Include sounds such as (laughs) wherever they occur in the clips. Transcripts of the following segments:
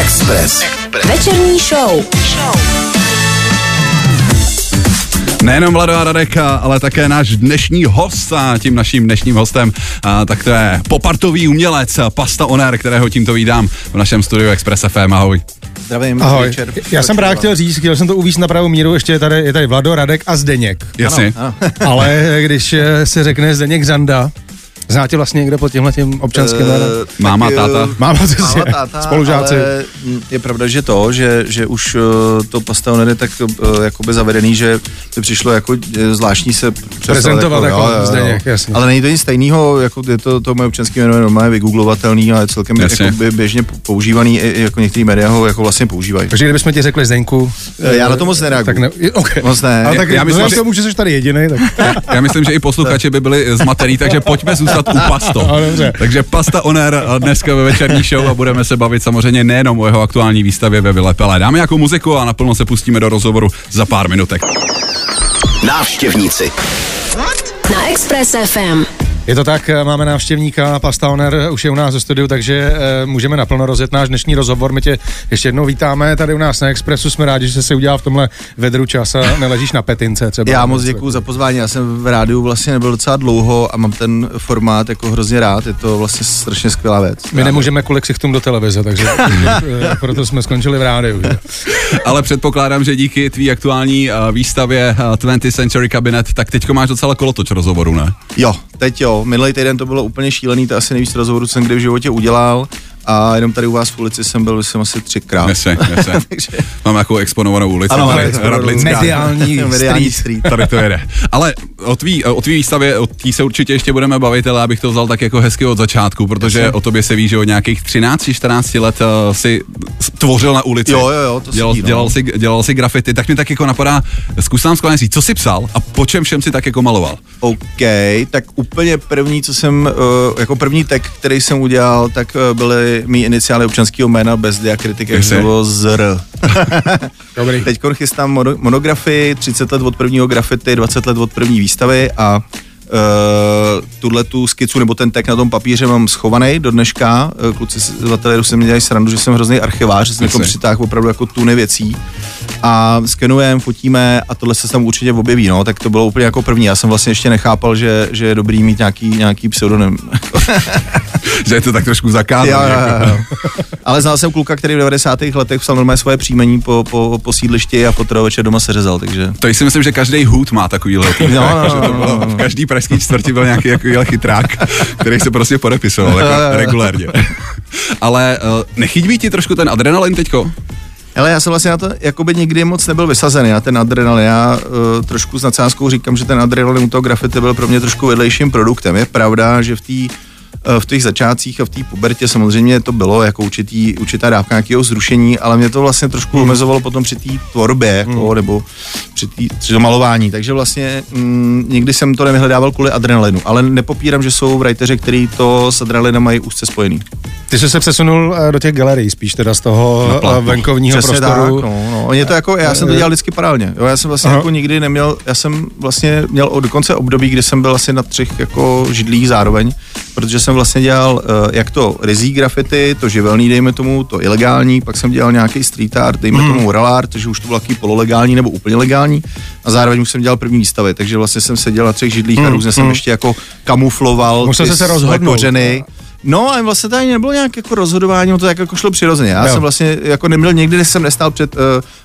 Express. Večerní show. Nejenom Vlado a Radek, ale také náš dnešní host a tím naším dnešním hostem, a, tak to je popartový umělec Pasta Oner, kterého tímto vídám v našem studiu Express FM. Ahoj. Zdravím, Ahoj. večer. Já jsem právě chtěl říct, chtěl jsem to uvíct na pravou míru, ještě je tady, je tady Vlado, Radek a Zdeněk. Jasně. Ano. Ale když eh, se řekne Zdeněk Zanda, znáte vlastně někdo pod tímhle tím občanským jménem? Tak, Máma, eh, táta. Máma, Máma, táta, spolužáci. Ale je pravda, že to, že, že už eh, to Pastaoner je tak eh, jakoby zavedený, že by přišlo jako zvláštní se představit Prezentovat jako Zdeněk, jasně. Ale není to nic stejného, jako je to, to moje občanské jméno je normálně vygooglovatelný a je celkem Jasně. jakoby běžně používaný, jako některý média ho jako vlastně používají. Takže kdybychom ti řekli Zdeňku... Já na to moc nereaguju. Tak ne, okay. Moc ne. Ale tak Já já myslím, že... tomu, že jsi tady jediný, tak... Já myslím, že i posluchači by byli zmatený, takže pojďme zůstat u Pasto. Dobře. Takže Pasta Oner dneska ve večerní show a budeme se bavit samozřejmě nejenom o jeho aktuální výstavě ve Vylepele. Dáme nějakou muziku a naplno se pustíme do rozhovoru za pár minutek. Návštěvníci. Na Express FM. Je to tak, eh, máme návštěvníka, Pasta Oner eh, už je u nás ve studiu, takže eh, můžeme naplno rozjet náš dnešní rozhovor. My tě ještě jednou vítáme tady u nás na Expressu. Jsme rádi, že jsi si udělal v tomhle vedru čas a neležíš na petince třeba. Já moc děkuji za pozvání, já jsem v rádiu vlastně nebyl docela dlouho a mám ten formát jako hrozně rád, je to vlastně strašně skvělá věc. My nemůžeme kvůli ksichtům do televize, takže (laughs) proto jsme skončili v rádiu. že? Ale předpokládám, že díky tvý aktuální výstavě eh, 20th Century Cabinet, tak teďko máš docela kolotoč rozhovoru, ne? Jo, teď jo, minulý týden to bylo úplně šílený, to asi nejvíc rozhovorů, co jsem kdy v životě udělal a jenom tady u vás v ulici jsem byl, jsem asi třikrát. Nese, nese. (laughs) Máme takovou exponovanou ulici. Ano, tady, exponovanou Radlická. Mediální (laughs) Mediální street. street. Tady to jede. Ale o tvý, o tvý výstavě, o tý se určitě ještě budeme bavit, ale abych to vzal tak jako hezky od začátku, protože Jasně. o tobě se ví, že od nějakých 13-14 let uh, si tvořil na ulici. Jo, jo, jo, to dělal, ví, no. dělal, si, dělal si grafity, tak mi tak jako napadá, zkus nám skvěle říct, co jsi psal a po čem všem si tak jako maloval? OK, tak úplně první, co jsem, uh, jako první tag, který jsem udělal, tak uh, byly mý iniciály občanského jména bez diakritiky, jak bylo ZR. Dobrý. (laughs) Teď chystám mono- monografii, 30 let od prvního grafity, 20 let od první výstavy a Uh, tuhle tu skicu nebo ten tek na tom papíře mám schovaný do dneška. Uh, kluci z ateliéru se mi dělají srandu, že jsem hrozný archivář, že jsem jako přitáhl opravdu jako tuny věcí. A skenujeme, fotíme a tohle se tam určitě objeví, no, tak to bylo úplně jako první. Já jsem vlastně ještě nechápal, že, že je dobrý mít nějaký, nějaký pseudonym. (laughs) Že je to tak trošku zakázané. jo, jako. Ale znal jsem kluka, který v 90. letech psal normálně svoje příjmení po, po, po sídlišti a po večer doma se řezal, takže... To si myslím, že každý hud má takovýhle. (laughs) No, no, to no, bylo- no, no. V každý pražský čtvrti byl nějaký jako chytrák, který se prostě podepisoval jako (laughs) regulérně. Ale uh, nechybí ti trošku ten adrenalin teďko? Ale já jsem vlastně na to jakoby nikdy moc nebyl vysazený, na ten adrenalin. Já uh, trošku s nadsázkou říkám, že ten adrenalin u toho grafity byl pro mě trošku vedlejším produktem. Je pravda, že v té v těch začátcích a v té pubertě samozřejmě to bylo jako určitý, určitá dávka nějakého zrušení, ale mě to vlastně trošku Hmm. omezovalo potom při té tvorbě, jako, nebo při, tý, při tom malování. Takže vlastně mm, nikdy jsem to nevyhledával kvůli adrenalinu, ale nepopírám, že jsou writeři, kteří to s adrenalinem mají úzce spojený. Ty jsi se přesunul eh, do těch galerií spíš teda z toho eh, venkovního Přesně prostoru. Tak, no, no. Je to jako, já jsem to dělal vždycky paralelně. Jo, já jsem vlastně Aha. jako nikdy neměl, já jsem vlastně měl dokonce období, kdy jsem byl asi na třech jako židlích zároveň, protože jsem vlastně dělal uh, jak to rizí graffiti, to živelný, dejme tomu, to ilegální, pak jsem dělal nějaký street art, dejme Mhm. tomu mural art, takže už to bylo taky pololegální nebo úplně legální a zároveň už jsem dělal první výstavy, takže vlastně jsem seděl na třech židlích a různě jsem ještě jako kamufloval Mhm, Musel ty se rozhodnout. kořeny. No a vlastně tady nebylo nějak jako rozhodování, to tak jako šlo přirozeně. Já Jo. jsem vlastně jako neměl, nikdy jsem nestál před uh,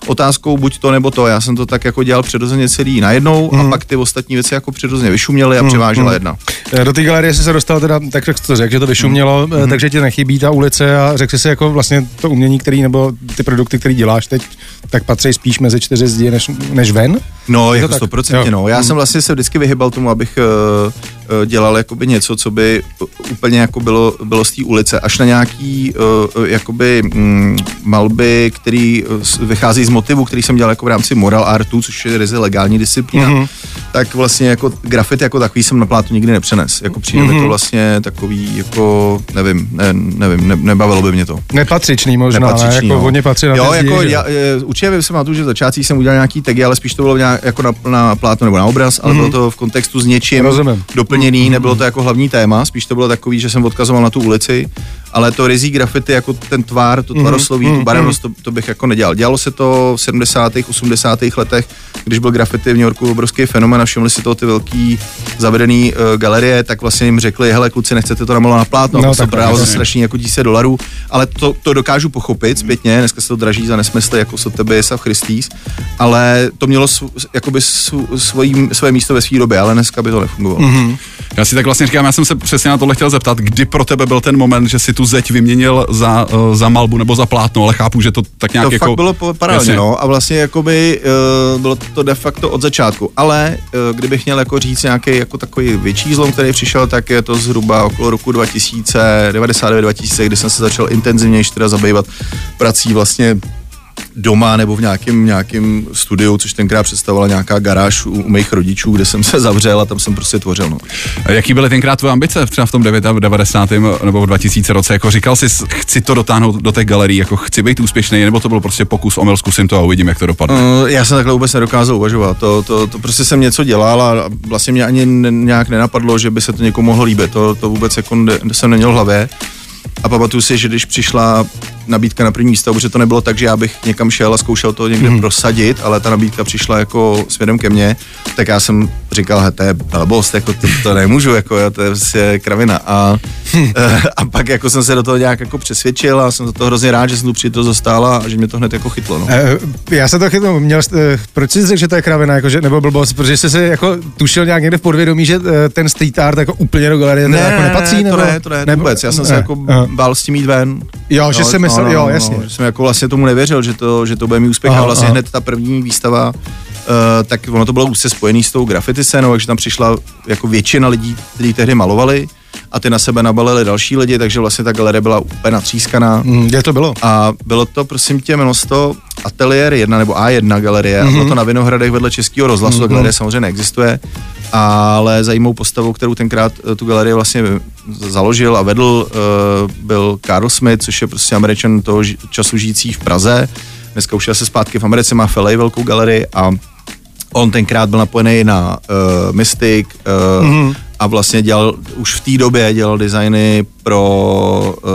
otázkou buď to nebo to. Já jsem to tak jako dělal přirozeně celý najednou Mhm. a pak ty ostatní věci jako přirozeně vyšuměly a převážela jedna. Eh, Do té galerie jsi se dostal teda, tak jak to řekl, že to vyšumělo, Mhm. mm. takže ti nechybí ta ulice a řekl jsi si jako vlastně to umění, který nebo ty produkty, které děláš teď, tak patří spíš mezi čtyři zdi než, než ven? No, Je to jako stoprocentně, no. Já jsem vlastně se vždycky vyhybal tomu, abych uh, dělal jakoby něco, co by úplně jako bylo, bylo z té ulice, až na nějaký uh, jakoby mm, malby, který vychází z motivu, který jsem dělal jako v rámci moral artu, což je ryze legální disciplína, mm-hmm. tak vlastně jako grafit jako takový jsem na plátu nikdy nepřenes. Jako přijde mm-hmm. mi to vlastně takový, jako nevím, ne, nevím, ne, nebavilo by mě to. Nepatřičný možná, ne? Nepatřičný, jako no. hodně patří na Jo, zdi, jako že? já, eh, určitě pamatuju, že v začátcích jsem udělal nějaký tagy, ale spíš to bylo nějak jako na, na plátno nebo na obraz, ale bylo to v kontextu s něčím Rozumím. Doplněný, nebylo to jako hlavní téma, spíš to bylo takový, že jsem odkazoval na tu ulici ale to rizí graffiti, jako ten tvár, to tvarosloví, Mhm, tu barevnost, to, to bych jako nedělal. Dělalo se to v 70. 80. letech, když byl graffiti v New Yorku obrovský fenomen a všimli si toho ty velký zavedený uh, galerie, tak vlastně jim řekli, hele kluci, nechcete to namalovat na plátno, No, to se prodávalo za strašný jako tisíce dolarů, ale to, to dokážu pochopit zpětně, dneska se to draží za nesmysly jako Sotheby's a Christie's, ale to mělo sv, jakoby sv, svojí, svoje místo ve své době, ale dneska by to nefungovalo. Mm-hmm. Já si tak vlastně říkám, já jsem se přesně na tohle chtěl zeptat, kdy pro tebe byl ten moment, že si tu zeď vyměnil za, uh, za malbu nebo za plátno, ale chápu, že to tak nějak to jako... fakt bylo paralelně, no, a vlastně jakoby uh, bylo to de facto od začátku, ale uh, kdybych měl jako říct nějaký jako takový větší zlom, který přišel, tak je to zhruba okolo roku 2099-2000, kdy jsem se začal intenzivněji teda zabývat prací vlastně doma nebo v nějakém nějakým studiu, což tenkrát představovala nějaká garáž u, u mých rodičů, kde jsem se zavřel a tam jsem prostě tvořil. No. A Jaký byly tenkrát tvoje ambice třeba v tom 90. nebo v 2000 roce? Jako říkal jsi, chci to dotáhnout do těch galerií, jako chci být úspěšný, nebo to byl prostě pokus, omyl, zkusím to a uvidím, jak to dopadne. Uh, já jsem takhle vůbec nedokázal uvažovat. To, to, to prostě jsem něco dělal a vlastně mě ani ne, nějak nenapadlo, že by se to někomu mohlo líbit. To, to vůbec jako ne, jsem neměl v hlavě. A pamatuju si, že když přišla nabídka na první výstavu, že to nebylo tak, že já bych někam šel a zkoušel to někde hmm. prosadit, ale ta nabídka přišla jako směrem ke mně, tak já jsem říkal, he, to je blbost, jako to, to nemůžu, jako jo, to je prostě kravina. A, eh, a pak jako jsem se do toho nějak jako přesvědčil a jsem za to hrozně rád, že jsem tu při to dostala a že mě to hned jako chytlo. No. Eh, Já se to chytnu, měl, eh, proč jsi řekl, že to je kravina, jako, že, nebo blbost, protože jsi se jako tušil nějak někde v podvědomí, že ten street art jako úplně do galerie ne, jako nepatří, ne, nebo? to ne, to ne, nebo, vůbec, já jsem ne, se jako aha. bál s tím jít ven. Jo, že jsi myslel, jo, jasně. že jsem jako vlastně tomu nevěřil, že to, že to bude mít úspěch Aha, a vlastně aha. hned ta první výstava Uh, tak ono to bylo úzce spojený s tou graffiti scénou, takže tam přišla jako většina lidí, kteří tehdy malovali a ty na sebe nabalili další lidi, takže vlastně ta galerie byla úplně natřískaná. Mm, Kde to bylo? A bylo to, prosím tě, jmenovalo to Atelier 1 nebo A1 galerie. Mm-hmm. A bylo to na Vinohradech vedle Českého rozhlasu, mm-hmm. ta galerie samozřejmě neexistuje, ale zajímavou postavou, kterou tenkrát eh, tu galerii vlastně založil a vedl, uh, byl Carl Smith, což je prostě američan toho času žijící v Praze. Dneska už je se zpátky v Americe, má LA velkou galerii a on tenkrát byl napojený na uh, Mystic uh, mm-hmm. a vlastně dělal, už v té době dělal designy pro uh,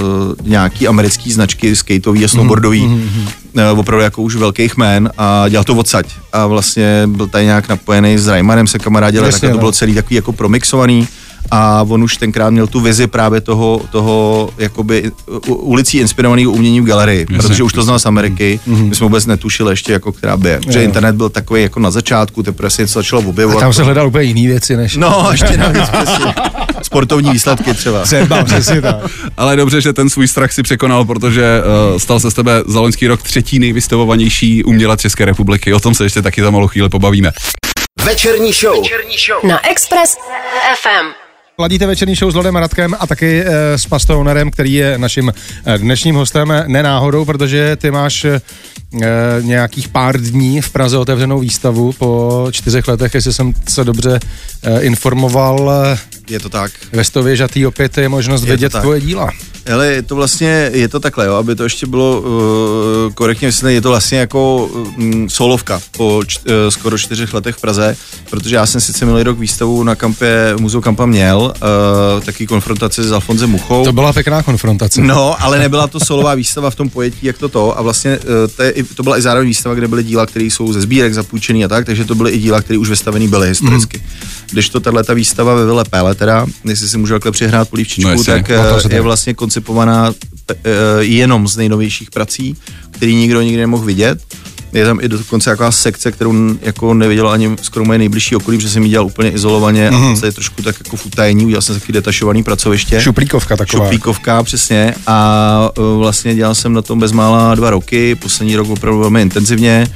uh, nějaký americký značky skateový a snowboardový, mm-hmm. Uh, opravdu jako už velkých jmén a dělal to odsaď a vlastně byl tady nějak napojený s Reimanem se kamarádil, tak to no. bylo celý takový jako promixovaný a on už tenkrát měl tu vizi právě toho, toho jakoby u- ulicí inspirovaného umění v galerii, Jasně, protože už to znal z Ameriky, my jsme vůbec netušili ještě jako která by je, protože internet byl takový jako na začátku, teprve se něco začalo A objevovat. tam se hledal úplně jiný věci, než... No, ještě navíc. (laughs) Sportovní výsledky třeba. Třeba, přesně tak. (laughs) Ale dobře, že ten svůj strach si překonal, protože uh, stal se z tebe za loňský rok třetí nejvystavovanější umělec České republiky. O tom se ještě taky za malou chvíli pobavíme. Večerní show. Na Express FM. Ladíte večerní show s Lodem Radkem a taky e, s Pastounerem, který je naším e, dnešním hostem nenáhodou, protože ty máš e, nějakých pár dní v Praze otevřenou výstavu po čtyřech letech, jestli jsem se dobře e, informoval. Je to tak. Ve Stově žatý opět je možnost Je vidět tvoje díla. Ale je to vlastně, je to takhle, jo, aby to ještě bylo uh, korektně vysvětlené, je to vlastně jako um, solovka po č, uh, skoro čtyřech letech v Praze, protože já jsem sice minulý rok výstavu na kampě, muzeu Kampa měl, uh, taky konfrontaci s Alfonzem Muchou. To byla pěkná konfrontace. No, ale nebyla to solová výstava v tom pojetí, jak to to. A vlastně eh, to, je, to byla i zároveň výstava, kde byly díla, které jsou ze sbírek zapůjčený a tak, takže to byly i díla, které už vystavený byly historicky. Když to tahle ta výstava ve Vile Péle, teda, jestli si můžu takhle přihrát polívčičku, No tak o tom eh, se je vlastně koncipovaná eh, jenom z nejnovějších prací, který nikdo nikdy nemohl vidět. Je tam i dokonce taková sekce, kterou jako neviděl ani skoro moje nejbližší okolí, protože jsem ji dělal úplně izolovaně Mhm. mm-hmm. a to je trošku tak jako v utajení, udělal jsem takový detašovaný pracoviště. Šuplíkovka taková. Šuplíkovka, přesně. A uh, vlastně dělal jsem na tom bezmála dva roky, poslední rok opravdu velmi intenzivně.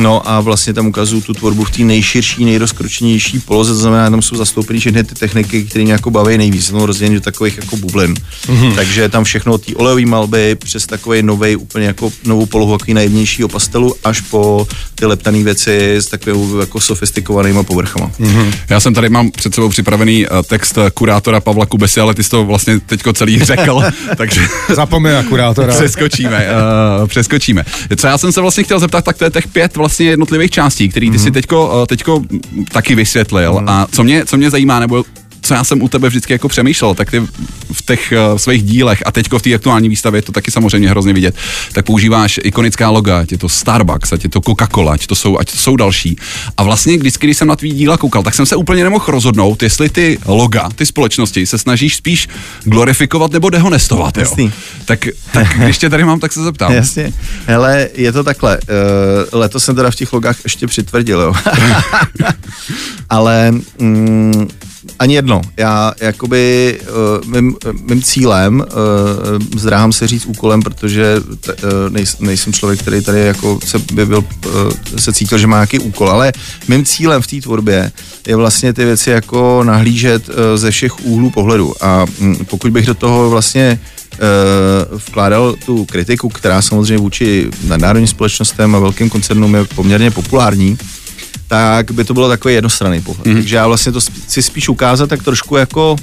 No a vlastně tam ukazuju tu tvorbu v té nejširší, nejrozkročenější poloze, to znamená, tam jsou zastoupeny všechny ty techniky, které mě jako baví nejvíc, jsou rozděleny do takových jako bublin. Mm-hmm. Takže tam všechno od té olejové malby přes takový nový, úplně jako novou polohu, takový najemnějšího pastelu, až po ty leptané věci s takovými jako sofistikovanýma povrchama. Mm-hmm. Já jsem tady mám před sebou připravený eh, text eh, kurátora Pavla Kubesy, ale ty jsi to vlastně teďko celý (laughs) řekl, takže Zapomeň na kurátora. (laughs) přeskočíme, uh, přeskočíme. Co já jsem se vlastně chtěl zeptat, tak to je těch pět vlastně jednotlivých částí, který ty si teďko, uh, teďko taky vysvětlil. A co mě, co mě zajímá, nebo co já jsem u tebe vždycky jako přemýšlel, tak ty v těch uh, svých dílech a teďko v té aktuální výstavě je to taky samozřejmě hrozně vidět, tak používáš ikonická loga, ať je to Starbucks, ať je to Coca-Cola, ať to jsou, ať to jsou další. A vlastně vždycky, když jsem na tvý díla koukal, tak jsem se úplně nemohl rozhodnout, jestli ty loga, ty společnosti se snažíš spíš glorifikovat nebo dehonestovat. Jo? Tak, tak když tě tady mám, tak se zeptám. Jasně. Hele, je to takhle. Uh, letos jsem teda v těch logách ještě přitvrdil, jo. (laughs) Ale mm, ani jedno. Já jakoby uh, mým, mým cílem, uh, zdráhám se říct úkolem, protože t, uh, nejs, nejsem člověk, který tady jako se by byl, uh, se cítil, že má nějaký úkol, ale mým cílem v té tvorbě je vlastně ty věci jako nahlížet uh, ze všech úhlů pohledu a um, pokud bych do toho vlastně vkládal tu kritiku, která samozřejmě vůči nadnárodním společnostem a velkým koncernům je poměrně populární, tak by to bylo takový jednostranný pohled. Mm-hmm. Takže já vlastně to si spíš ukázat tak trošku jako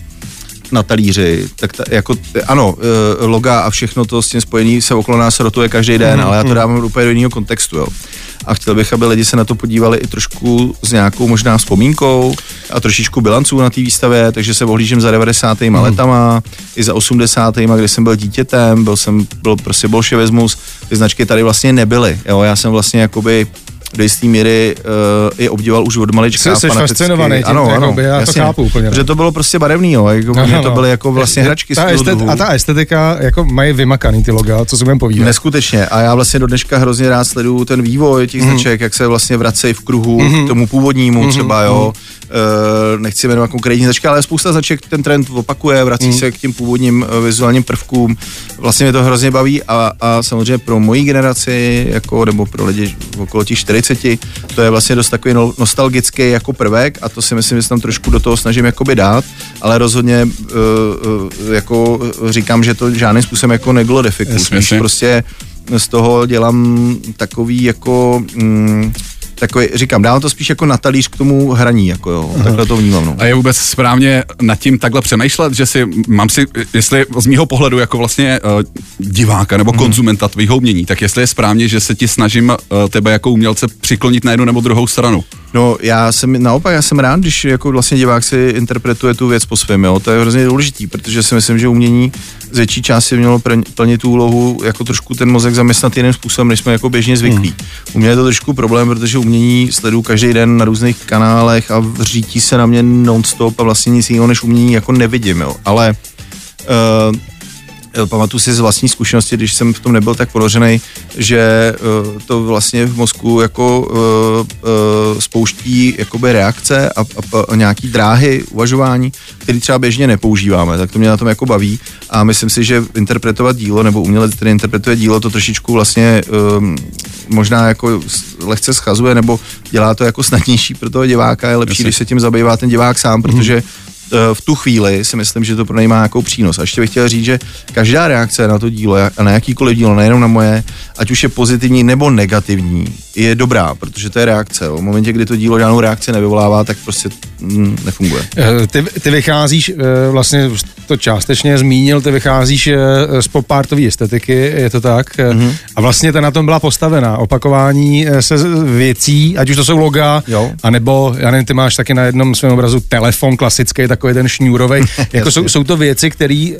na talíři, tak ta, jako, ano, e, loga a všechno to s tím spojení se okolo nás rotuje každý den, mm-hmm. ale já to dávám úplně do jiného kontextu, jo. A chtěl bych, aby lidi se na to podívali i trošku s nějakou možná vzpomínkou a trošičku bilanců na té výstavě, takže se ohlížím za 90. Mm. letama, i za 80. kdy jsem byl dítětem, byl jsem, byl prostě bolševismus, ty značky tady vlastně nebyly, jo, já jsem vlastně jakoby do jisté míry uh, je obdival už od malička. Jsi fascinovaný tím, ano, ano, já jasně, to chápu úplně. Protože to bylo prostě barevný, jo, jako no, no. to byly jako vlastně hračky ta estet, A ta estetika, jako mají vymakaný ty loga, co si budeme povídat. Neskutečně. A já vlastně do dneška hrozně rád sleduju ten vývoj těch mm. značek, jak se vlastně vracejí v kruhu mm. k tomu původnímu mm. třeba, jo. Mm uh, nechci jmenovat konkrétní značky, ale spousta značek ten trend opakuje, vrací mm. se k tím původním uh, vizuálním prvkům. Vlastně mě to hrozně baví a, a samozřejmě pro moji generaci, jako, nebo pro lidi okolo těch 40, to je vlastně dost takový no, nostalgický jako prvek a to si myslím, že se tam trošku do toho snažím jakoby dát, ale rozhodně uh, jako říkám, že to žádným způsobem jako neglorifikuju. Prostě z toho dělám takový jako... Mm, takový, říkám, dávám to spíš jako na talíř k tomu hraní, jako jo, takhle to vnímám. No. A je vůbec správně nad tím takhle přemýšlet, že si, mám si, jestli z mýho pohledu jako vlastně uh, diváka nebo mm. konzumenta tvýho umění, tak jestli je správně, že se ti snažím uh, tebe jako umělce přiklonit na jednu nebo druhou stranu. No, já jsem, naopak, já jsem rád, když jako vlastně divák si interpretuje tu věc po svém, jo, to je hrozně důležitý, protože si myslím, že umění z větší části mělo plnit tu úlohu, jako trošku ten mozek zaměstnat jiným způsobem, než jsme jako běžně zvyklí. Hmm. U mě je to trošku problém, protože umění sleduju každý den na různých kanálech a řítí se na mě non-stop a vlastně nic jiného než umění jako nevidím, jo. Ale uh, pamatuju si z vlastní zkušenosti, když jsem v tom nebyl tak ponořený, že uh, to vlastně v mozku jako uh, spouští jakoby reakce a, a, a nějaký dráhy uvažování, které třeba běžně nepoužíváme, tak to mě na tom jako baví a myslím si, že interpretovat dílo nebo umělec, který interpretuje dílo, to trošičku vlastně um, možná jako lehce schazuje nebo dělá to jako snadnější pro toho diváka, je lepší, Jasně. když se tím zabývá ten divák sám, protože mm v tu chvíli si myslím, že to pro něj má nějakou přínos. A ještě bych chtěl říct, že každá reakce na to dílo, a na jakýkoliv dílo, nejenom na moje, ať už je pozitivní nebo negativní, je dobrá, protože to je reakce. V momentě, kdy to dílo žádnou reakci nevyvolává, tak prostě mm, nefunguje. Eh, ty, ty vycházíš, eh, vlastně to částečně zmínil, ty vycházíš eh, z popartové estetiky, je to tak? Mm-hmm. A vlastně ta na tom byla postavená. Opakování se věcí, ať už to jsou loga, jo. anebo, já nevím, ty máš taky na jednom svém obrazu telefon klasický, takový ten šňůrovej. (laughs) jako jsou, jsou to věci, které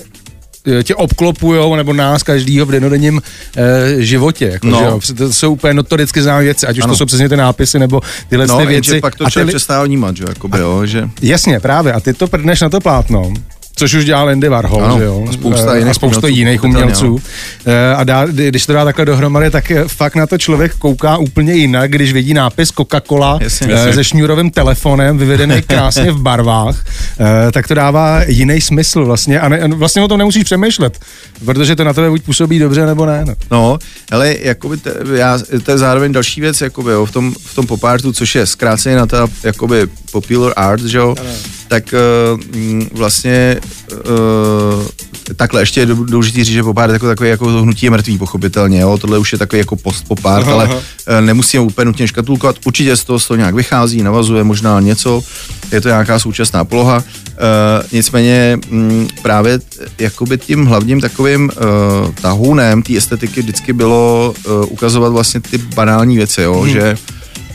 Eh, tě obklopujou, nebo nás každýho v denodenním e, životě. Jako, no. že To jsou úplně notoricky známé věci, ať už ano. to jsou přesně ty nápisy, nebo tyhle no, ty věci. pak to člověk ty... přestává vnímat, že? Jakoby, jo, že... Jasně, právě. A ty to prdneš na to plátno což už dělal Andy Warhol, ano, že jo? A spousta jiných, a spousta umělců, jiných umělců. Eh, a dá, když to dá takhle dohromady, tak fakt na to člověk kouká úplně jinak, když vidí nápis Coca-Cola jasně, se šňůrovým telefonem, vyvedený (laughs) krásně v barvách, eh, tak to dává jiný smysl vlastně. A ne, vlastně o tom nemusíš přemýšlet, protože to na tebe buď působí dobře, nebo ne. No, no ale jakoby te, já, to je zároveň další věc, jakoby, jo, v tom, v tom popartu, což je zkráceně na to, jakoby popular art, že jo, tak uh, vlastně uh, takhle ještě je důležité říct, že popár jako takový jako hnutí je mrtvý, pochopitelně, jo? tohle už je takový jako post popár, ale uh, nemusíme úplně nutně škatulkovat, určitě z toho, z toho nějak vychází, navazuje možná něco, je to nějaká současná poloha, uh, nicméně m, právě jakoby tím hlavním takovým uh, tahůnem té estetiky vždycky bylo uh, ukazovat vlastně ty banální věci, jo? Hmm. že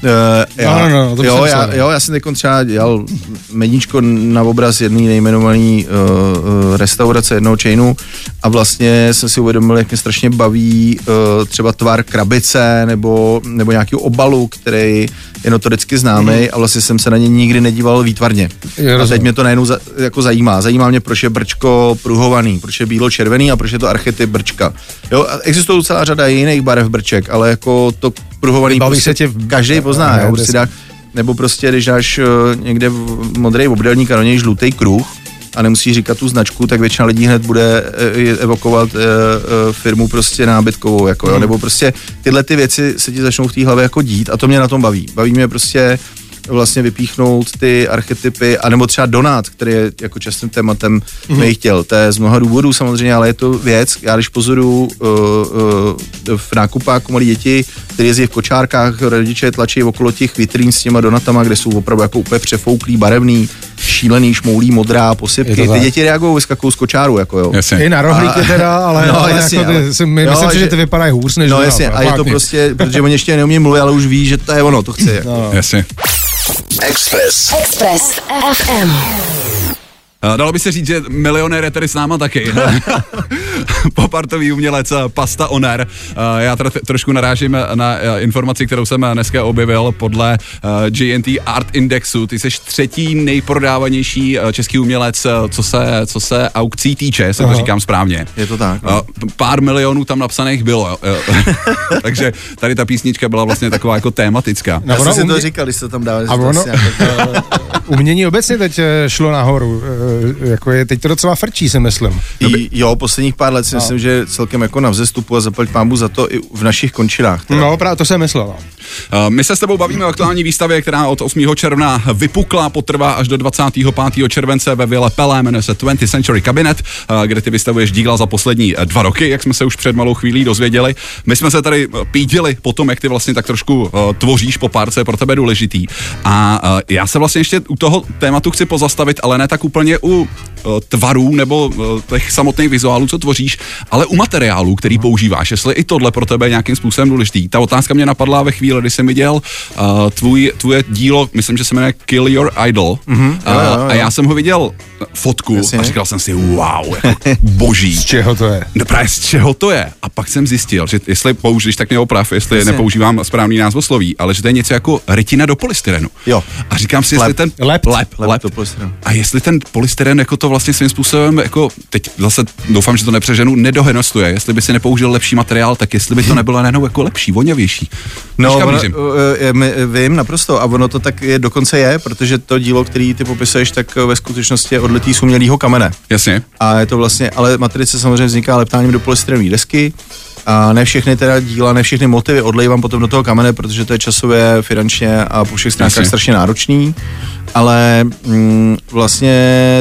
Uh, já, no, no, no, to jo, já, myslel. jo, já jsem teď třeba dělal medíčko na obraz jedný nejmenovaný uh, uh, restaurace jednoho chainu a vlastně jsem si uvědomil, jak mě strašně baví uh, třeba tvar krabice nebo, nebo nějakého obalu, který je notoricky známý mm. a vlastně jsem se na ně nikdy nedíval výtvarně. Je, a teď mě to najednou za, jako zajímá. Zajímá mě, proč je brčko pruhovaný, proč je bílo-červený a proč je to archetyp brčka. Jo, a existuje celá řada jiných barev brček, ale jako to pruhovaný Baví prostě se tě v- každý pozná, Ne, jo, prostě dá, nebo prostě, když dáš uh, někde modrý obdelník a do něj žlutý kruh, a nemusí říkat tu značku, tak většina lidí hned bude eh, evokovat eh, eh, firmu prostě nábytkovou, jako, Hmm. jo, nebo prostě tyhle ty věci se ti začnou v té hlavě jako dít a to mě na tom baví. Baví mě prostě vlastně vypíchnout ty archetypy, anebo třeba donát, který je jako častým tématem Mhm. mm-hmm. mých těl. To je z mnoha důvodů samozřejmě, ale je to věc, já když pozoru uh, uh, v nákupáku malí děti, kteří jezdí v kočárkách, rodiče tlačí okolo těch vitrín s těma donatama, kde jsou opravdu jako úplně přefouklý, barevný, šílený, šmoulý, modrá, posypky. Ty děti reagují, vyskakují z kočáru, jako jo. Jasně. I na rohlíky teda, ale, No, ale jasně, jako ty, ale- my, jo, myslím si, že že- ty vypadají hůř než No jasně, a je to prostě, protože oni ještě neumí mluvit, ale už ví, že to je ono, to chce. Jako. No. Jasně. Express. Express FM. Eh, Dalo by se říct, že milionér je tady s náma taky. (laughs) Popartový umělec eh, Pasta Oner. Eh, Já tro, trošku narážím na informaci, kterou jsem dneska objevil podle GNT Art Indexu. Ty jsi třetí nejprodávanější český umělec, co se, co se aukcí týče, jestli to říkám správně. Je to tak, no. Eh, p- Pár milionů tam napsaných bylo. (laughs) Takže tady ta písnička byla vlastně taková jako tématická. No, Já ono jsem si to říkal, když se tam dávali. A ono, (laughs) umění obecně teď šlo nahoru, jako je, teď to docela frčí, si myslím. I, jo, posledních pár let si No. myslím, že je celkem jako na vzestupu a zaplať pámbu za to i v našich končinách. Teda. No, právě to jsem myslel. No. Uh, My se s tebou bavíme o aktuální výstavě, která od 8. června vypukla, potrvá až do 25. července ve Vile Pelé, jmenuje se 20th Century Cabinet, uh, kde ty vystavuješ díla za poslední eh, dva roky, jak jsme se už před malou chvílí dozvěděli. My jsme se tady eh, pídili po tom, jak ty vlastně tak trošku uh, tvoříš po párce, pro tebe důležitý. A já se vlastně ještě u toho tématu chci pozastavit, ale ne tak úplně u uh, tvarů nebo uh, těch samotných vizuálů, co tvoříš, ale u materiálů, který používáš. Jestli i tohle pro tebe je nějakým způsobem důležitý. Ta otázka mě napadla ve chvíli, kdy jsem viděl uh, tvůj, tvoje dílo, myslím, že se jmenuje Kill Your Idol. Mm-hmm, jo, jo, jo. A já jsem ho viděl fotku Jasně. a říkal jsem si, wow, jako (laughs) boží. Z čeho to je? No právě z čeho to je? A pak jsem zjistil, že jestli použiješ, tak mě oprav, jestli Jasně. nepoužívám správný názvosloví, ale že to je něco jako rytina do polystyrenu. Jo. A říkám si, jestli Lep. ten Lep. lep, Lep lep, do polystyrenu. A jestli ten polystyren jako to vlastně svým způsobem, jako teď zase doufám, že to nepřeženu, nedohenostuje. Jestli by si nepoužil lepší materiál, tak jestli by to nebylo najednou jako lepší, voněvější. No, ono, mířím? uh, my, vím naprosto a ono to tak je, dokonce je, protože to dílo, který ty popisuješ, tak eh, ve skutečnosti je odlitý z umělého kamene. Jasně. A je to vlastně, ale matrice samozřejmě vzniká leptáním do polystyrenové desky. A ne všechny teda díla, ne všechny motivy odlejvám potom do toho kamene, protože to je časově, finančně a po všech stránkách strašně náročný. Ale mm, vlastně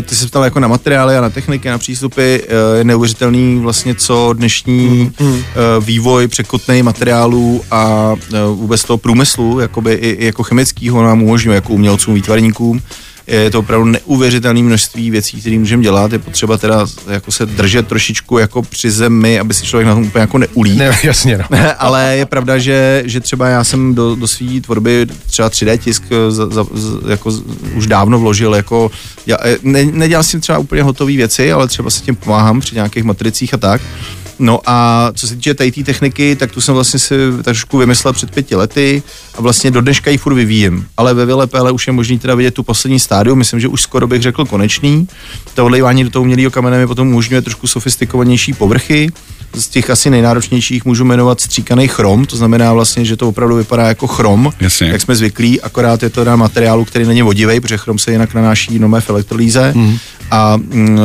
ty se ptal jako na materiály a na techniky, na přístupy. eh, Je neuvěřitelný vlastně, co dnešní mm. vývoj překotnej materiálů a eh, vůbec toho průmyslu, jakoby i, i jako chemického nám umožňuje jako umělcům, výtvarníkům je to opravdu neuvěřitelné množství věcí, které můžeme dělat. Je potřeba teda jako se držet trošičku jako při zemi, aby si člověk na tom úplně jako neulí. Ne, (laughs) jasně, no. (laughs) Ale je pravda, že, že třeba já jsem do, do své tvorby třeba 3D tisk eh, za, za, jako už dávno vložil, jako já, eh, ne, nedělal jsem třeba úplně hotové věci, ale třeba se tím pomáhám při nějakých matricích a tak. No a co se týče tady té techniky, tak tu jsem vlastně si trošku vymyslel před pěti lety a vlastně do dneška ji furt vyvíjím. Ale ve VLPL už je možný teda vidět tu poslední stádium, myslím, že už skoro bych řekl konečný. To odlejvání do toho umělého kamene mi potom umožňuje trošku sofistikovanější povrchy. Z těch asi nejnáročnějších můžu jmenovat stříkaný chrom, to znamená vlastně, že to opravdu vypadá jako chrom, Jasně. jak jsme zvyklí, akorát je to na materiálu, který není vodivý, protože chrom se jinak nanáší jenom v elektrolýze. Mm. A mm,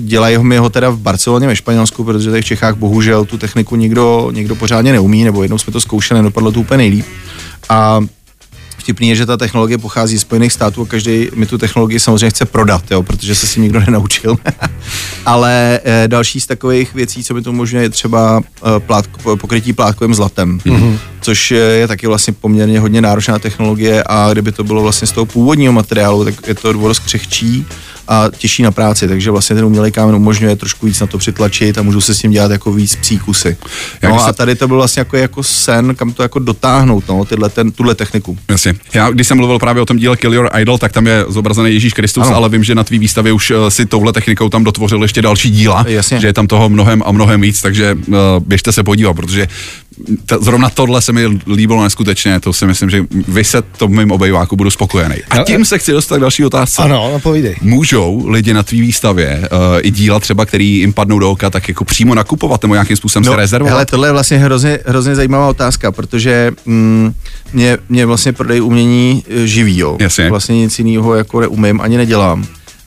dělají ho mi ho teda v Barceloně ve Španělsku, protože tady v Čechách bohužel tu techniku nikdo, nikdo pořádně neumí, nebo jednou jsme to zkoušeli, nedopadlo to úplně nejlíp. A Vtipný je, že ta technologie pochází z Spojených států a každý mi tu technologii samozřejmě chce prodat, jo, protože se s tím nikdo (laughs) nenaučil. Ale e, další z takových věcí, co mi to umožňuje, je třeba e, plát, pokrytí plátkovým zlatem, mm-hmm. což je taky vlastně poměrně hodně náročná technologie a kdyby to bylo vlastně z toho původního materiálu, tak je to dost křehčí a těžší na práci, takže vlastně ten umělý kámen umožňuje trošku víc na to přitlačit a můžu se s tím dělat jako víc psí kusy. No a tady to byl vlastně jako, jako sen, kam to jako dotáhnout, no, tyhle, ten, tuhle techniku. Jasně. Já, když jsem mluvil právě o tom díle Kill Your Idol, tak tam je zobrazený Ježíš Kristus, ano. ale vím, že na tvý výstavě už uh, si touhle technikou tam dotvořil ještě další díla, Jasně. že je tam toho mnohem a mnohem víc, takže uh, běžte se podívat, protože t- zrovna tohle se mi líbilo neskutečně, to si myslím, že vy se to mým obejváku budu spokojený. A No, tím se chci dostat k další otázce. Ano, no povídej. Můžou lidi na tvý výstavě uh, i díla třeba, který jim padnou do oka, tak jako přímo nakupovat nebo nějakým způsobem no, si rezervovat? Hele, tohle je vlastně hrozně, hrozně zajímavá otázka, protože mm, mě, mě vlastně prodej umění e, živí, jo. Jasně. Vlastně nic jiného jako neumím, ani nedělám.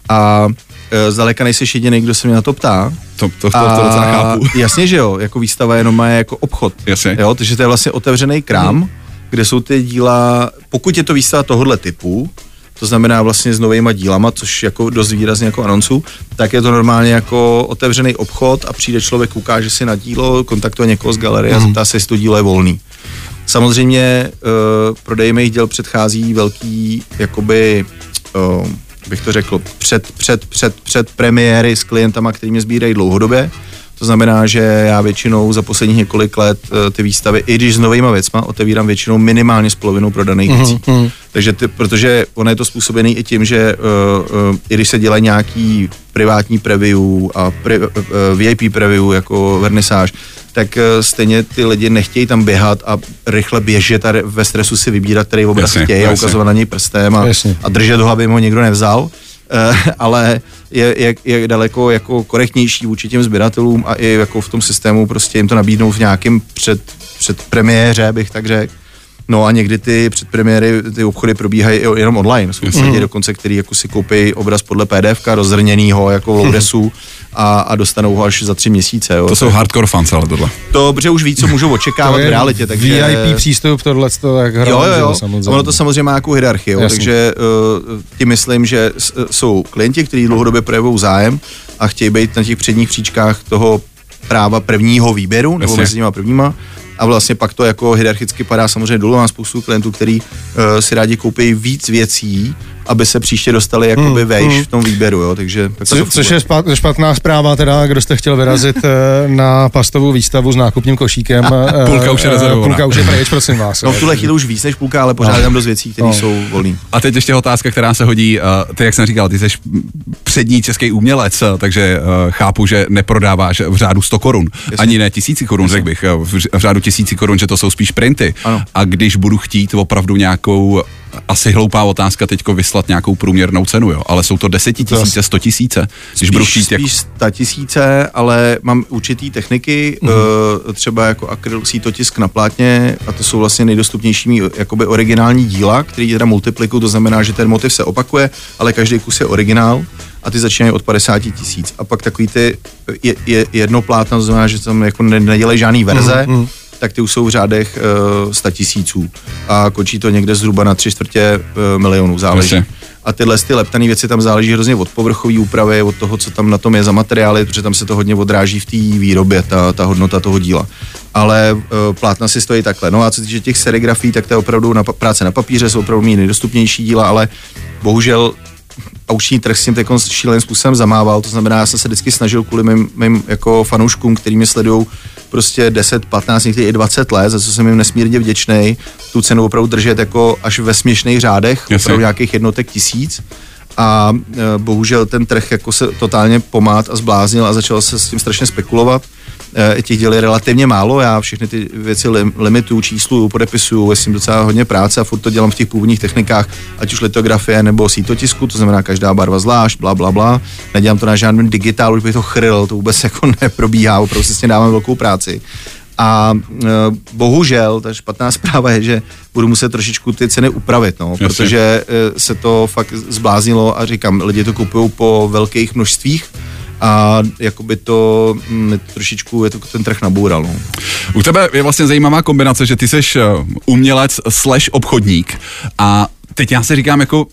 A e, zdaleka nejsi jediný, kdo se mě na to ptá. To, to, to, to, to docela chápu. (laughs) Jasně, že jo, jako výstava jenom má jako obchod. Jasně. Jo, takže to je vlastně otevřený krám, hmm. kde jsou ty díla, pokud je to výstava tohohle typu, to znamená vlastně s novýma dílama, což jako dost výrazně jako anoncu, tak je to normálně jako otevřený obchod a přijde člověk, ukáže si na dílo, kontaktuje někoho z galerie a zeptá se, jestli to dílo je volný. Samozřejmě uh, prodej mých děl předchází velký, jakoby, uh, bych to řekl, před, před, před, před premiéry s klientama, který mě sbírají dlouhodobě. To znamená, že já většinou za posledních několik let uh, ty výstavy, i když s novýma věcma, otevírám většinou minimálně s polovinou prodaných věcí. Mm-hmm. Takže ty, protože ono je to způsobený i tím, že uh, uh, i když se dělají nějaký privátní preview a pri, uh, VIP preview jako vernisáž, tak uh, stejně ty lidi nechtějí tam běhat a rychle běžet a ve stresu si vybírat, který obraz Jasně, chtějí a ukazovat na něj prstem a, Jasně. a držet ho, aby ho někdo nevzal. Uh, ale je, je, je daleko jako korektnější vůči těm sběratelům a i jako v tom systému prostě jim to nabídnout v nějakém před, před premiéře, bych tak řekl. No a někdy ty předpremiéry, ty obchody probíhají jenom online. Jsou lidi dokonce, který jako si koupí obraz podle PDF, rozrněnýho jako v Lourdesu (laughs) a, a dostanou ho až za tři měsíce. Jo. To jsou hardcore fans, ale tohle. to, protože už ví, co můžou očekávat v realitě. Takže... VIP přístup, tohle to tak Jo, hrozně, jo, jo. samozřejmě. Ono to samozřejmě má nějakou hierarchii, jo. Jasně. takže uh, tím myslím, že s, jsou klienti, kteří dlouhodobě projevují zájem a chtějí být na těch předních příčkách toho práva prvního výběru, nebo Jasně. mezi nimi prvníma. A vlastně pak to jako hierarchicky padá samozřejmě dolů. Mám spoustu klientů, který uh, si rádi koupí víc věcí, aby se příště dostali jakoby Hmm, vejš hmm. v tom výběru, jo. Takže tak Co, což je spa- špatná zpráva, teda, kdo jste chtěl vyrazit (laughs) eh, na pastovou výstavu s nákupním košíkem. eh, Půlka už je eh, rezervovaná. Půlka už je pryč, prosím vás. (laughs) No v tuhle chvíli už víc než půlka, ale pořád No. je tam dost věcí, které No. jsou volné. A teď ještě otázka, která se hodí, ty jak jsem říkal, ty jsi přední český umělec, takže chápu, že neprodáváš v řádu 100 korun, ani ne tisíci korun, řekl bych, v řádu tisíci korun, že to jsou spíš printy. Ano. A když budu chtít opravdu nějakou, asi hloupá otázka teďko vyslat nějakou průměrnou cenu, jo, ale jsou to desetitisíce, sto tisíce, když budu chtít jako... spíš sta tisíce, ale mám určitý techniky, Mhm. mm-hmm. třeba jako akryl sítotisk na plátně a to jsou vlastně nejdostupnější jakoby originální díla, který teda multiplikují, to znamená, že ten motiv se opakuje, ale každý kus je originál a ty začínají od 50 tisíc. A pak takový ty je, je, jedno plátno, to znamená, že tam jako ne, nedělají žádný verze, Mhm, mm-hmm. Tak ty už jsou v řádech uh, 100 tisíců a končí to někde zhruba na tři čtvrtě uh, milionů, záleží. Jasně. A tyhle ty leptané věci tam záleží hrozně od povrchové úpravy, od toho, co tam na tom je za materiály, protože tam se to hodně odráží v té výrobě, ta, ta hodnota toho díla. Ale uh, plátna si stojí takhle. No a co týče těch serigrafií, tak to je opravdu na, práce na papíře, jsou opravdu nejdostupnější díla, ale bohužel auční trh s tím teď šíleným způsobem zamával, to znamená, já jsem se vždycky snažil kvůli mým, mým jako fanouškům, který mě sledují prostě 10, 15, někdy i 20 let, za co jsem jim nesmírně vděčný, tu cenu opravdu držet jako až ve směšných řádech, Jasně. opravdu nějakých jednotek tisíc a e, bohužel ten trh jako se totálně pomát a zbláznil a začal se s tím strašně spekulovat. E, těch děl je relativně málo, já všechny ty věci lim, limituju, čísluju, podepisuju, s tím docela hodně práce a furt to dělám v těch původních technikách, ať už litografie nebo sítotisku, to znamená každá barva zvlášť, bla, bla, bla. Nedělám to na žádném digitálu, už bych to chrl, to vůbec (laughs) jako neprobíhá, opravdu si s tím dávám velkou práci. A e, bohužel, ta špatná zpráva je, že budu muset trošičku ty ceny upravit, no, Jasně. protože e, se to fakt zbláznilo a říkám, lidi to kupují po velkých množstvích a jakoby to mm, trošičku je to ten trh naboural. No. U tebe je vlastně zajímavá kombinace, že ty jsi umělec slash obchodník a teď já si říkám jako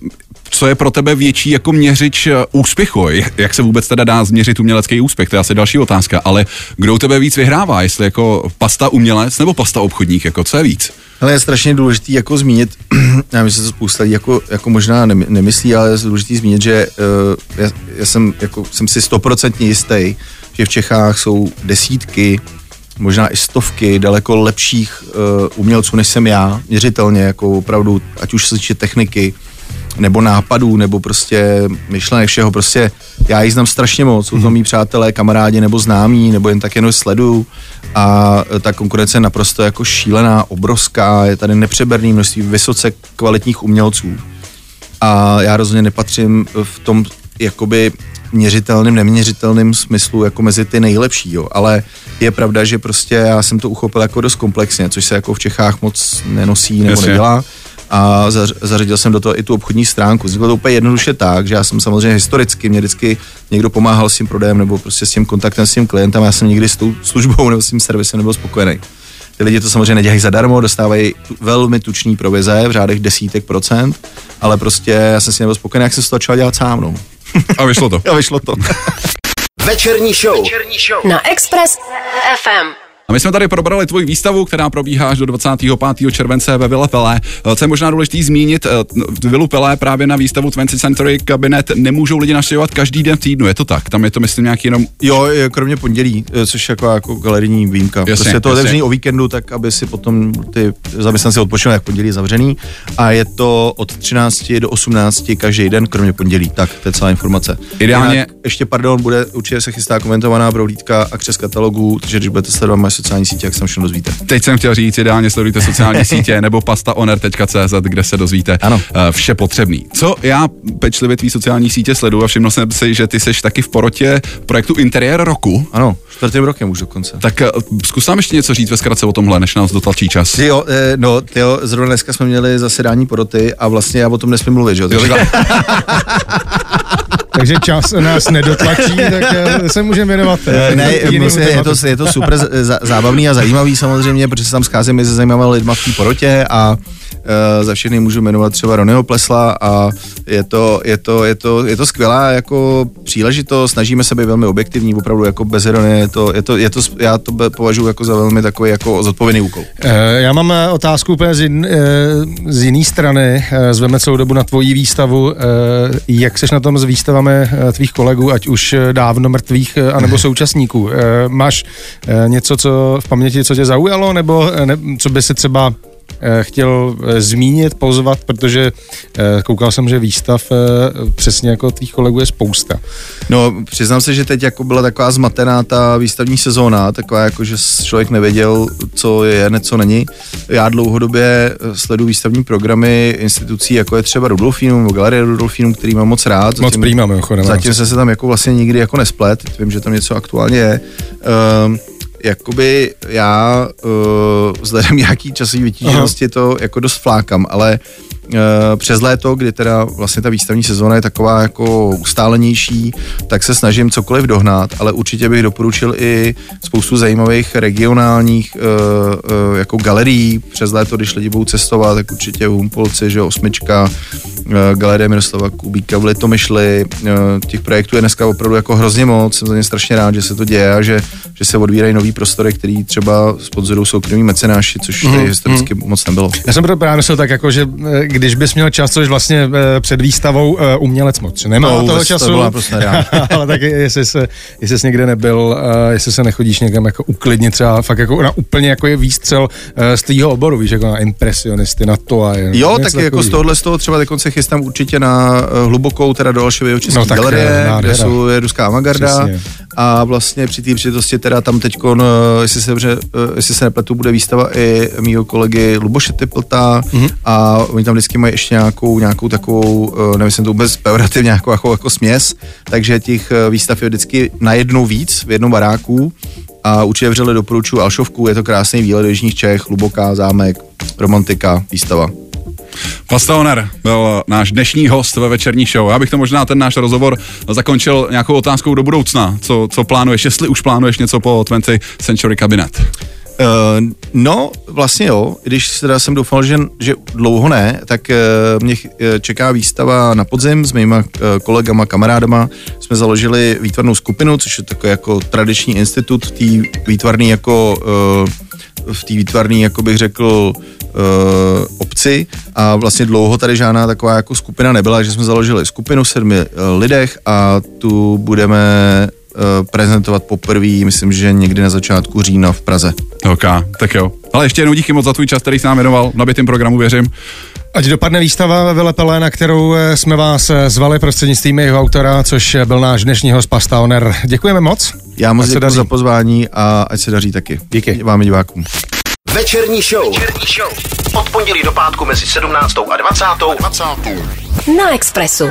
co je pro tebe větší jako měřič eh, úspěchu? Jak se vůbec teda dá změřit umělecký úspěch? To je asi další otázka, ale kdo u tebe víc vyhrává? Jestli jako pasta umělec nebo pasta obchodník? Jako co je víc? Ale je strašně důležitý jako zmínit, (clears throat) já myslím, že to spousta jako, jako možná nemyslí, ale je důležitý zmínit, že uh, já, já, jsem, jako, jsem si stoprocentně jistý, že v Čechách jsou desítky, možná i stovky daleko lepších uh, umělců, než jsem já, měřitelně, jako opravdu, ať už se týče techniky, nebo nápadů, nebo prostě myšlenek všeho, prostě já jich znám strašně moc, jsou to mhm. mý přátelé, kamarádi nebo známí, nebo jen tak jenom sleduju a ta konkurence je naprosto jako šílená, obrovská, je tady nepřeberný množství vysoce kvalitních umělců a já rozhodně nepatřím v tom jakoby měřitelným, neměřitelným smyslu jako mezi ty nejlepší, jo. ale je pravda, že prostě já jsem to uchopil jako dost komplexně, což se jako v Čechách moc nenosí nebo Jasně. nedělá a zařadil jsem do toho i tu obchodní stránku. Vzniklo to úplně jednoduše tak, že já jsem samozřejmě historicky, mě vždycky někdo pomáhal s tím prodejem nebo prostě s tím kontaktem s tím klientem, já jsem nikdy s tou službou (laughs) nebo s tím servisem nebyl spokojený. Ty lidi to samozřejmě nedělají zadarmo, dostávají tu, velmi tučný provize v řádech desítek procent, ale prostě já jsem si nebyl spokojený, jak jsem to začal dělat sám. No. A vyšlo to. (laughs) A vyšlo to. Večerní show. Večerní show. Na Express FM. A my jsme tady probrali tvoji výstavu, která probíhá až do 25. července ve Vile Pelé. Co je možná důležité zmínit, v Vilu Pelé právě na výstavu 20th Century Cabinet nemůžou lidi navštěvovat každý den v týdnu, je to tak? Tam je to myslím nějaký jenom... Jo, kromě pondělí, eh, což je jako, jako galerijní výjimka. Jasně, prostě je to otevřený o víkendu, tak aby si potom ty zaměstnanci odpočinuli, jak pondělí je zavřený. A je to od 13 do 18 každý den, kromě pondělí. Tak, to je celá informace. Ideálně. Jinak, ještě, pardon, bude určitě se chystá komentovaná prohlídka a křes katalogu, takže když budete sledovat sociální sítě, jak se všechno dozvíte. Teď jsem chtěl říct, ideálně sledujte sociální (laughs) sítě nebo pastaoner.cz, kde se dozvíte ano. Eh, vše potřebný. Co já pečlivě tvý sociální sítě sleduju a všiml jsem si, že ty seš taky v porotě projektu Interiér roku. Ano, čtvrtým rokem už dokonce. Tak eh, zkus nám ještě něco říct ve zkratce o tomhle, než nás dotlačí čas. Jo, eh, no, jo, zrovna dneska jsme měli zasedání poroty a vlastně já o tom nesmím mluvit, že jo? Takže... (laughs) takže čas nás nedotlačí, (laughs) tak eh, se můžeme věnovat. Eh, ne, myslím, je, to, je to super zábavný a zajímavý samozřejmě, protože se tam scházíme se zajímavými lidmi v té porotě a za všechny můžu jmenovat třeba Ronio Plesla a je to, je to, je to, je to skvělá jako příležitost, snažíme se být velmi objektivní, opravdu jako bez ironie, je to, je to, je to, já to považuji jako za velmi takový jako zodpovědný úkol. Uh, já mám otázku úplně z, jin, z jiné strany, zveme celou dobu na tvoji výstavu, jak seš na tom s výstavami tvých kolegů, ať už dávno mrtvých, anebo (laughs) současníků. Máš něco, co v paměti, co tě zaujalo, nebo ne, co by si třeba Eh, chtěl eh, zmínit, pozvat, protože eh, koukal jsem, že výstav přesně jako tvých kolegů je spousta. No, přiznám se, že teď jako byla taková zmatená ta výstavní sezóna, taková jako, že člověk nevěděl, co je, něco není. Já dlouhodobě sleduji výstavní programy institucí, jako je třeba Rudolfínum nebo Galerie Rudolfínum, který mám moc rád. Moc prýmám, Zatím, zatím se se tam jako vlastně nikdy jako nesplet, vím, že tam něco aktuálně je. Um, jakoby já uh, vzhledem nějaký časový vytíženosti to jako dost flákam, ale uh, přes léto, kdy teda vlastně ta výstavní sezóna je taková jako ustálenější, tak se snažím cokoliv dohnat, ale určitě bych doporučil i spoustu zajímavých regionálních uh, uh, jako galerií přes léto, když lidi budou cestovat, tak určitě Humpolci, že osmička, uh, Galerie Miroslava Kubíka v Litomyšli, uh, těch projektů je dneska opravdu jako hrozně moc, jsem za ně strašně rád, že se to děje a že, že se odvírají nový prostory, který třeba sponzorují soukromí mecenáši, což mm, historicky mm. moc nebylo. Já jsem proto právě myslel tak jako, že když bys měl čas, což vlastně před výstavou umělec moc nemá no, toho času, to (laughs) prostě ale tak jestli se, jestli jsi někde nebyl, jestli se nechodíš někam jako uklidnit třeba fakt jako na úplně jako je výstřel z tvýho oboru, víš, jako na impresionisty, na to a jen, Jo, tak jako z tohohle z toho třeba se chystám určitě na hlubokou, teda do Alšového České no, galerie, kde jsou je ruská avantgarda. A vlastně při té příležitosti teda tam teď, jestli se, dobře, eh, jestli se nepletu, bude výstava i mýho kolegy Luboše Typlta mm-hmm. a oni tam vždycky mají ještě nějakou, nějakou takovou, eh, nevím, to vůbec pejorativně, nějakou jako, jako směs, takže těch eh, výstav je vždycky na jednou víc v jednom baráku a určitě vřele doporučuji Alšovku, je to krásný výlet do Jižních Čech, hluboká zámek, romantika, výstava. Pastoner byl náš dnešní host ve večerní show. Já bych to možná ten náš rozhovor zakončil nějakou otázkou do budoucna. Co, co plánuješ, jestli už plánuješ něco po 20 Century Cabinet? Uh, no, vlastně jo, když teda jsem doufal, že, že dlouho ne, tak uh, mě čeká výstava na podzim s mýma kolegama, kamarádama. Jsme založili výtvarnou skupinu, což je takový jako tradiční institut té výtvarný jako v té výtvarný, jako bych řekl, obci a vlastně dlouho tady žádná taková jako skupina nebyla, že jsme založili skupinu v sedmi lidech a tu budeme prezentovat poprvé, myslím, že někdy na začátku října v Praze. Ok, tak jo. Ale ještě jednou díky moc za tvůj čas, který jsi nám věnoval, v nabitým programu věřím. Ať dopadne výstava ve Velepele, na kterou eh, jsme vás eh, zvali prostřednictvím jeho autora, což byl náš dnešní host Pasta Oner. Děkujeme moc. Já moc děkuji za pozvání a ať se daří taky. Díky. Vám divákům. Večerní show. Večerní show. Od pondělí do pátku mezi 17. a 20. 20. Na Expressu.